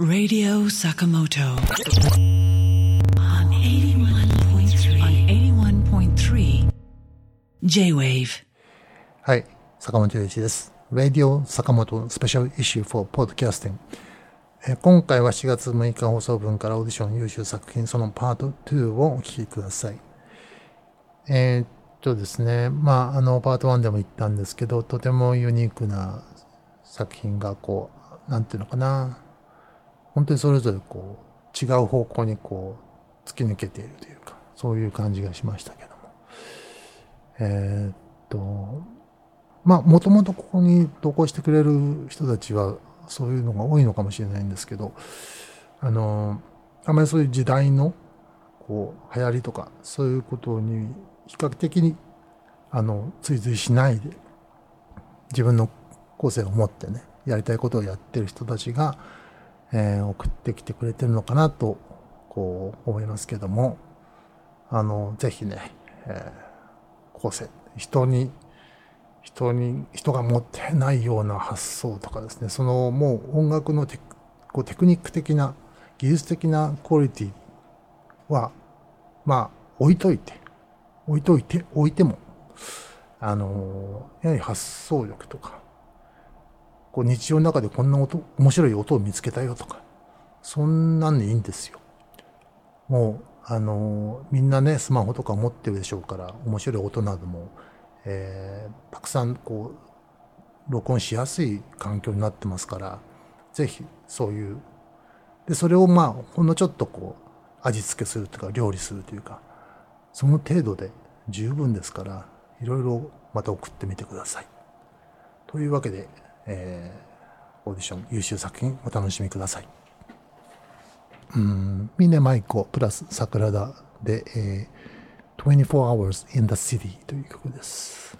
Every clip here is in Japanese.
Radio Sakamoto on 81.3 on 81.3 J-Wave はい、坂本龍一です。Radio 坂本スペシャルイッシュ for Podcasting。えー今回は4月6日放送分からオーディション優秀作品そのパート2をお聞きください。えーっとですね、まあ、あの、パート1でも言ったんですけど、とてもユニークな作品がこう、なんていうのかな、本当にそれぞれこう、違う方向にこう、突き抜けているというか、そういう感じがしましたけども。えーっと、まあ、もともとここに投稿してくれる人たちは、そういうのが多いのかもしれないんですけど、あの、あまりそういう時代の、こう、流行りとか、そういうことに、比較的に、あの、追随しないで、自分の個性を持ってね、やりたいことをやってる人たちが、えー送ってきてくれてるのかなと、こう、思いますけども、あの、ぜひね、えー個性、人に、人に、人が持ってないような発想とかですね、そのもう音楽のテクこうテクニック的な、技術的なクオリティは、まあ、置いといて、置いといて、置いても、あの、やはり発想力とか、こう日常の中でこんな音、面白い音を見つけたよとか、そんなんでいいんですよ。もう、あの、みんなね、スマホとか持ってるでしょうから、面白い音なども、えーたくさんこう、録音しやすい環境になってますから、ぜひそういう、で、それをまあ、ほんのちょっとこう、味付けするというか、料理するというか、その程度で十分ですから、いろいろまた送ってみてください。というわけで、えーオーディション優秀作品お楽しみください。うん、ミネマイコプラス桜田で、えー、24 Hours in the City という曲です。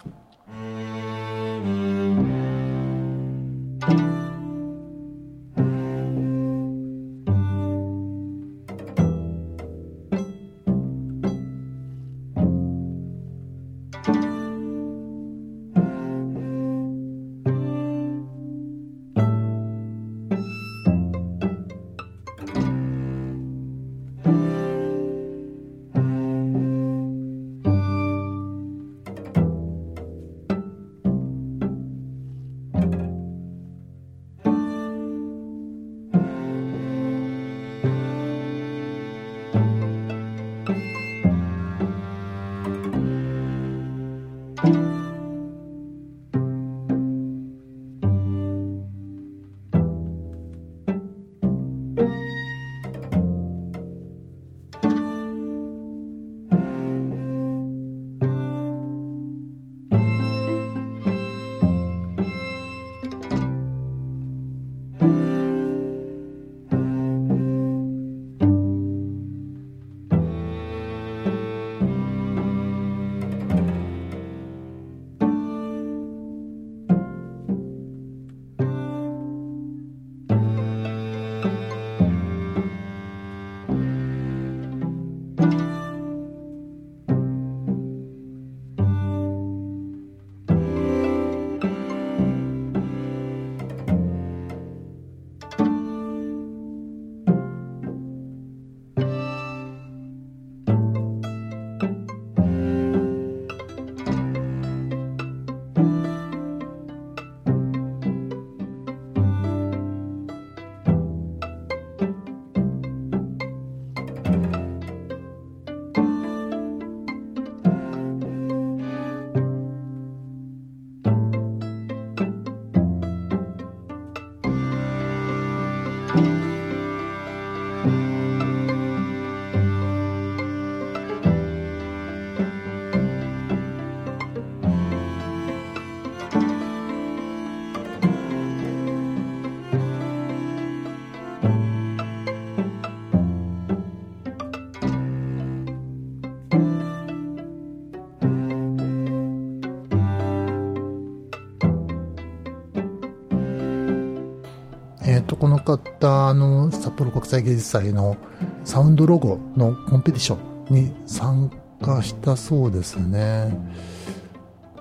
幌国際芸術祭のサウンドロゴのコンペティションに参加したそうですね。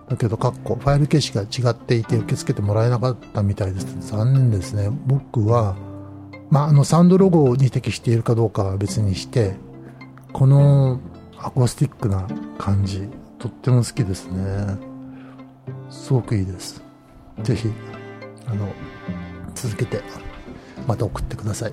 だけど、かっこ、ファイル形式が違っていて受け付けてもらえなかったみたいです。残念ですね。僕は、まあ、あの、サウンドロゴに適しているかどうかは別にして、このアコースティックな感じ、とっても好きですね。すごくいいです。ぜひ、あの、続けて、また送ってください。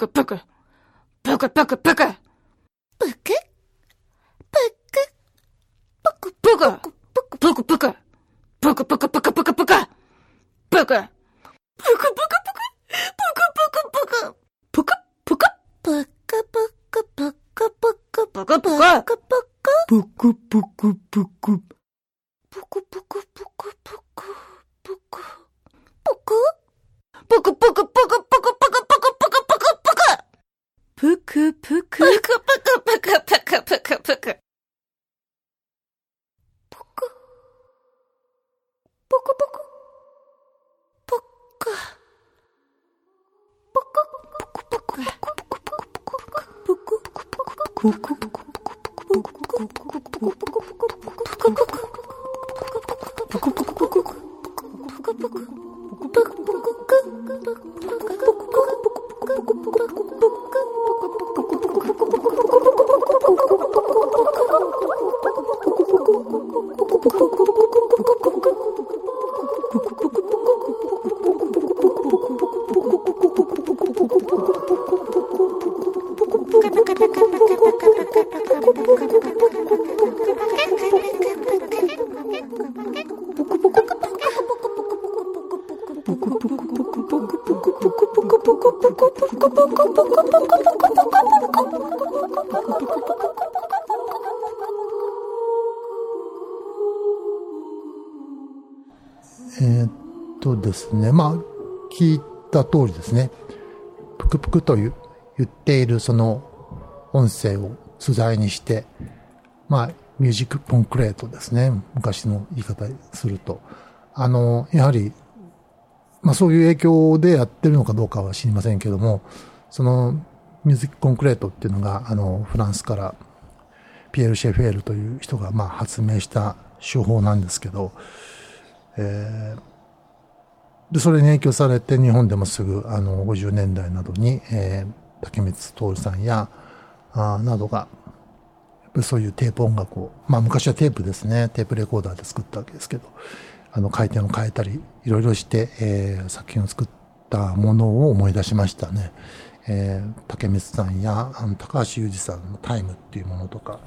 пыка-пыка! Пыка-пыка-пыка!» コポコポコポえーっとですね、まあ、聞いた通りですね、ぷくぷくという言っているその音声を素材にして、まあ、ミュージックコンクレートですね。昔の言い方すると。あの、やはり、まあそういう影響でやってるのかどうかは知りませんけども、そのミュージックコンクレートっていうのが、あの、フランスからピエール・シェフェールという人がまあ発明した手法なんですけど、えー、で、それに影響されて日本でもすぐ、あの、50年代などに、えー、竹光徹さんや、あなどが、やっぱりそういうテープ音楽を、まあ昔はテープですね、テープレコーダーで作ったわけですけど、あの回転を変えたり、いろいろして、えー、作品を作ったものを思い出しましたね。えー、竹光さんやあの高橋裕二さんのタイムっていうものとか、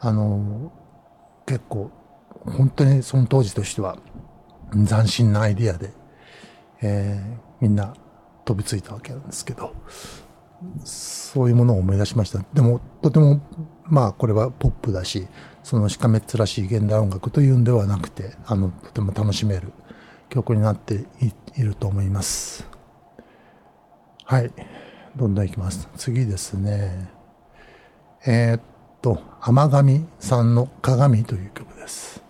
あの、結構、本当にその当時としては斬新なアイディアで、えー、みんな飛びついたわけなんですけど、そういうものを思い出しました。でも、とても、まあ、これはポップだし、そのしかめっ面しい現代音楽というんではなくて、あの、とても楽しめる曲になっていると思います。はい。どんどんいきます。次ですね。えー、っと、甘神さんの鏡という曲です。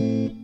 Thank you.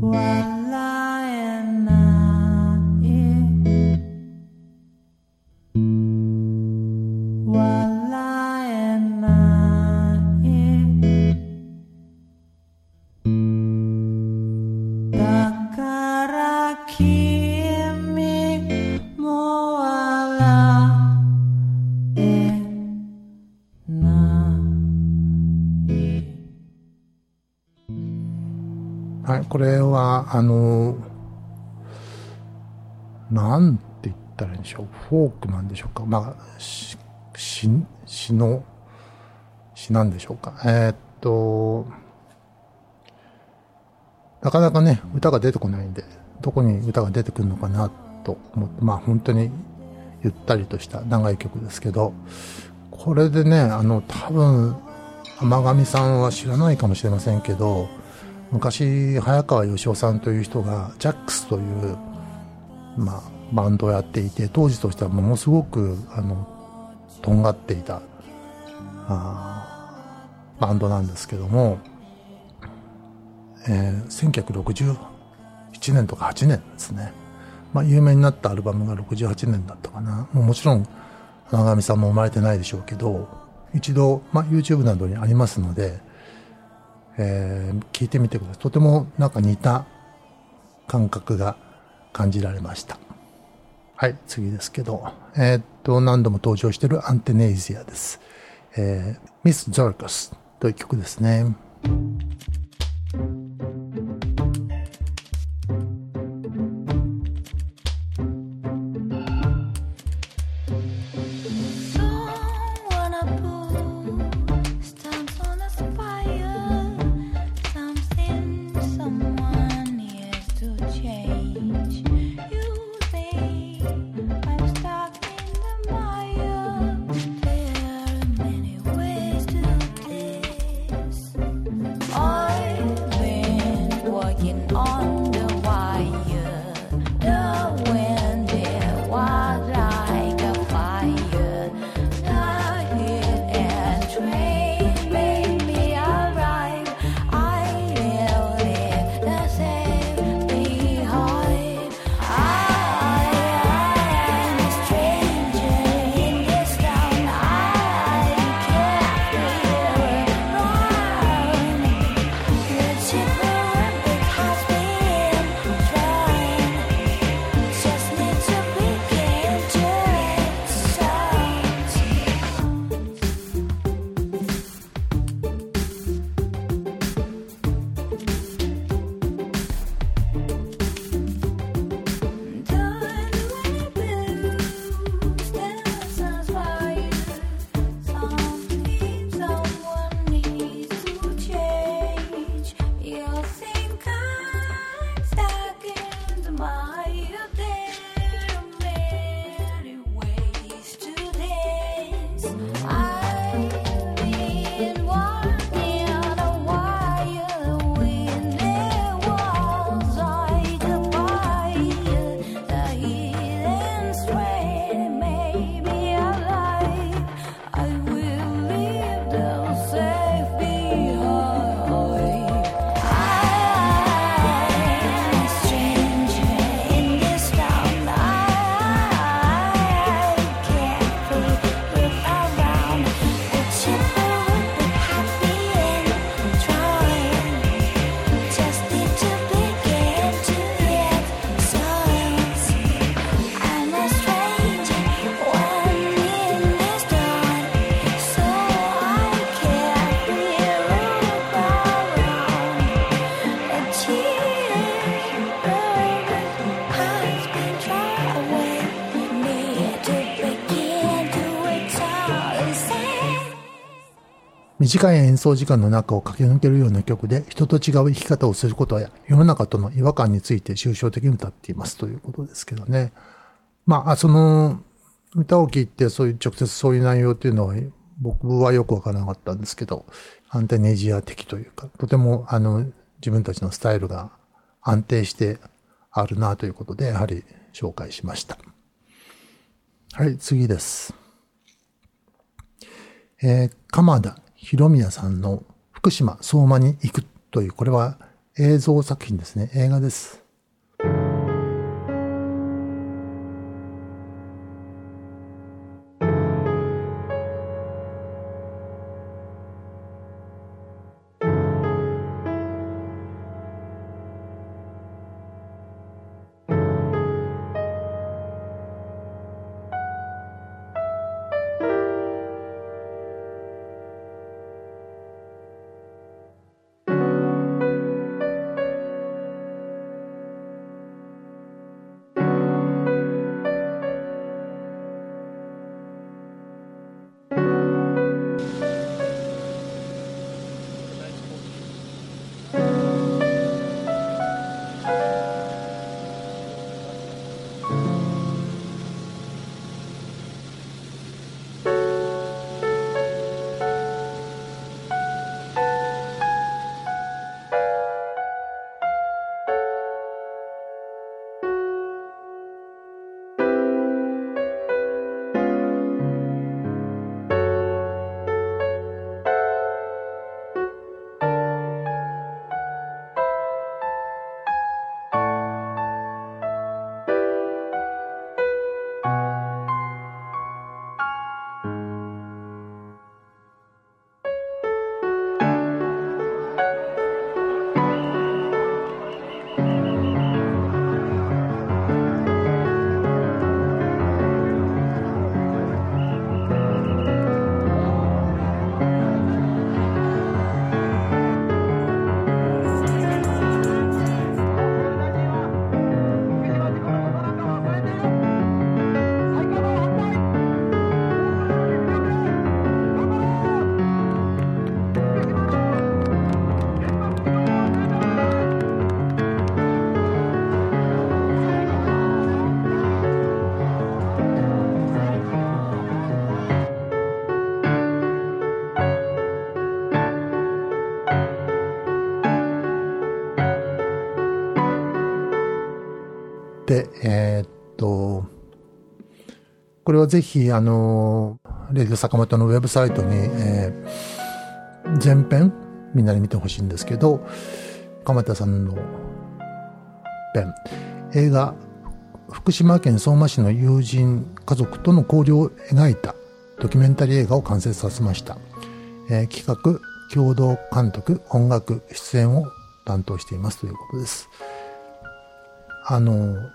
晚。これは、あの、なんて言ったらいいんでしょう。フォークなんでしょうか。まあ、詩、詩の、詩なんでしょうか。えーっと、なかなかね、歌が出てこないんで、どこに歌が出てくるのかなと思って、まあ本当にゆったりとした長い曲ですけど、これでね、あの、多分、天神さんは知らないかもしれませんけど、昔、早川義雄さんという人が、ジャックスという、まあ、バンドをやっていて、当時としてはものすごく、あの、とんがっていた、あバンドなんですけども、えー1967年とか8年ですね。まあ、有名になったアルバムが68年だったかな。もうもちろん、長上さんも生まれてないでしょうけど、一度、まあ、YouTube などにありますので、えー聞いてみてください。とてもなんか似た感覚が感じられました。はい、次ですけど、えーっと、何度も登場しているアンテネイジアです。えー、ミス・ザルカスという曲ですね。短い演奏時間の中を駆け抜けるような曲で人と違う生き方をすることや世の中との違和感について抽象的に歌っていますということですけどね。まあ、その歌を聴いてそういう直接そういう内容っていうのは僕はよくわからなかったんですけど、アンテネジア的というか、とてもあの自分たちのスタイルが安定してあるなということで、やはり紹介しました。はい、次です。えー、鎌田広宮さんの福島相馬に行くという、これは映像作品ですね。映画です。えーっと、これはぜひ、あの、レディオ坂本のウェブサイトに、えー、前編、みんなに見てほしいんですけど、鎌田さんの編、映画、福島県相馬市の友人家族との交流を描いたドキュメンタリー映画を完成させました。えー企画、共同監督、音楽、出演を担当していますということです。あの、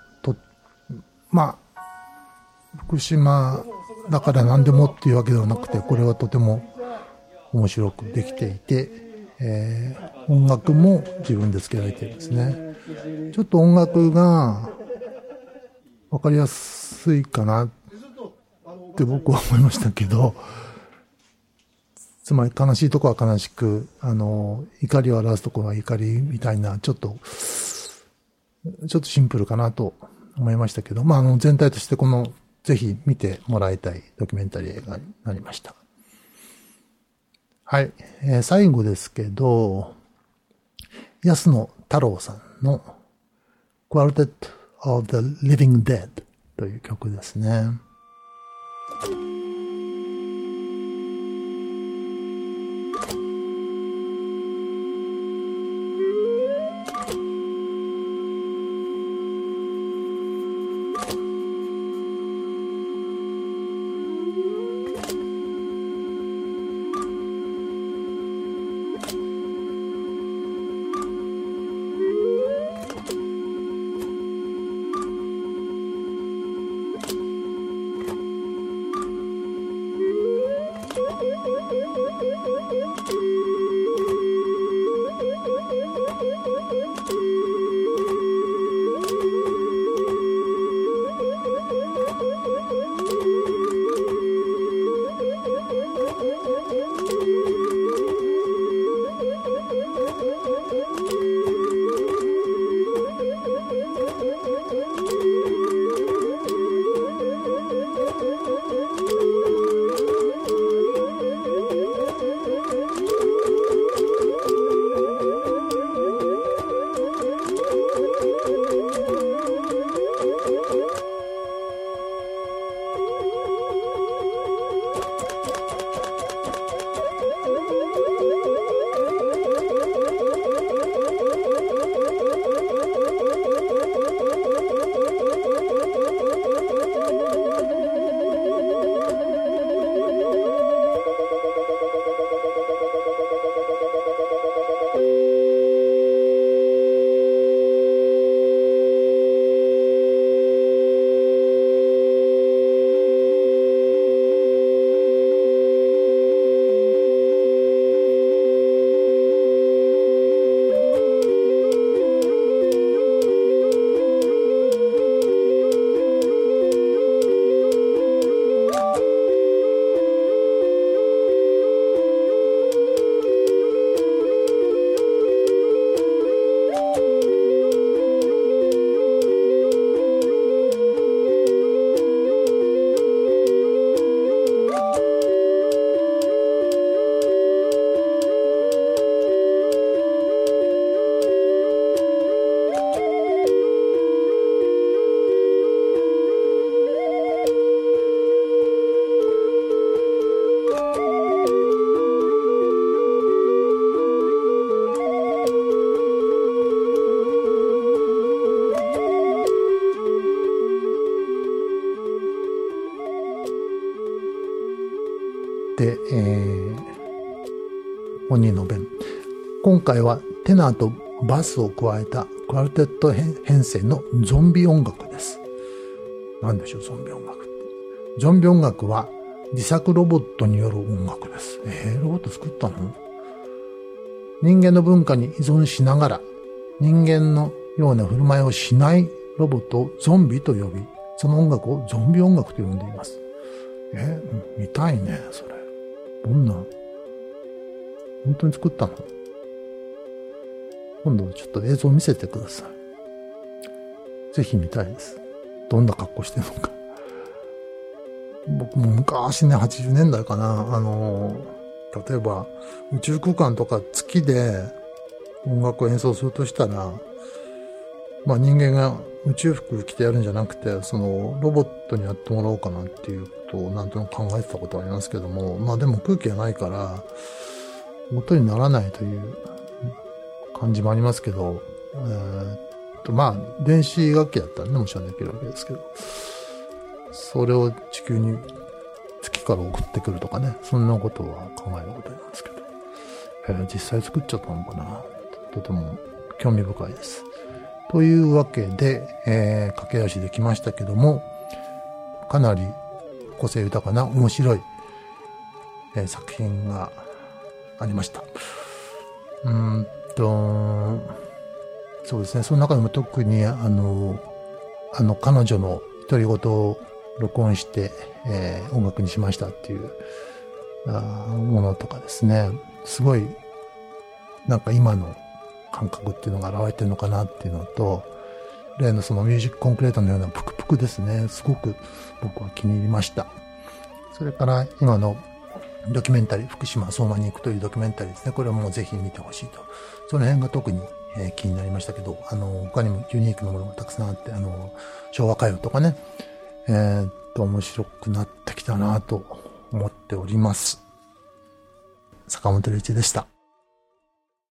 まあ、福島だから何でもっていうわけではなくて、これはとても面白くできていて、えー音楽も自分で付けられてるんですね。ちょっと音楽がわかりやすいかなって僕は思いましたけど、つまり悲しいとこは悲しく、あの、怒りを表すとこは怒りみたいな、ちょっと、ちょっとシンプルかなと思いましたけど、まあ、あの、全体としてこの、ぜひ見てもらいたいドキュメンタリー映画になりました。はい。えー最後ですけど、安野太郎さんの Quartet of the Living Dead という曲ですね。本人の弁。今回はテナーとバスを加えたクワルテット編成のゾンビ音楽です。なんでしょう、ゾンビ音楽って。ゾンビ音楽は自作ロボットによる音楽です。えー、ロボット作ったの？人間の文化に依存しながら、人間のような振る舞いをしないロボットをゾンビと呼び、その音楽をゾンビ音楽と呼んでいます。えー、見たいね、それ。どんな、本当に作ったの？今度ちょっと映像見せてください。ぜひ見たいです。どんな格好してるのか。僕も昔ね、80年代かな、あの、例えば宇宙空間とか月で音楽を演奏するとしたら、まあ人間が宇宙服着てやるんじゃなくて、そのロボットにやってもらおうかなっていうことをなんとなく考えてたことはありますけども、まあでも空気がないから、音にならないという感じもありますけど、えーっと、まあ電子楽器だったらね、もちろんできるわけですけど、それを地球に月から送ってくるとかね、そんなことは考えることなんですけど、えー実際作っちゃったのかなとても興味深いです。というわけで、えー駆け足できましたけども、かなり個性豊かな面白い、えー作品がありました。うんと、そうですね、その中でも特にあの、あの彼女の独り言を録音して、えー音楽にしましたっていうあものとかですね、すごい、なんか今の感覚っていうのが現れてるのかなっていうのと、例のそのミュージックコンクレートのようなプクプクですね、すごく僕は気に入りました。それから今のドキュメンタリー、福島相馬に行くというドキュメンタリーですね。これはもうぜひ見てほしいと。その辺が特に、え気になりましたけど、あの、他にもユニークなものがたくさんあって、あの、昭和歌謡とかね、えーっと、面白くなってきたなと思っております。坂本龍一でした。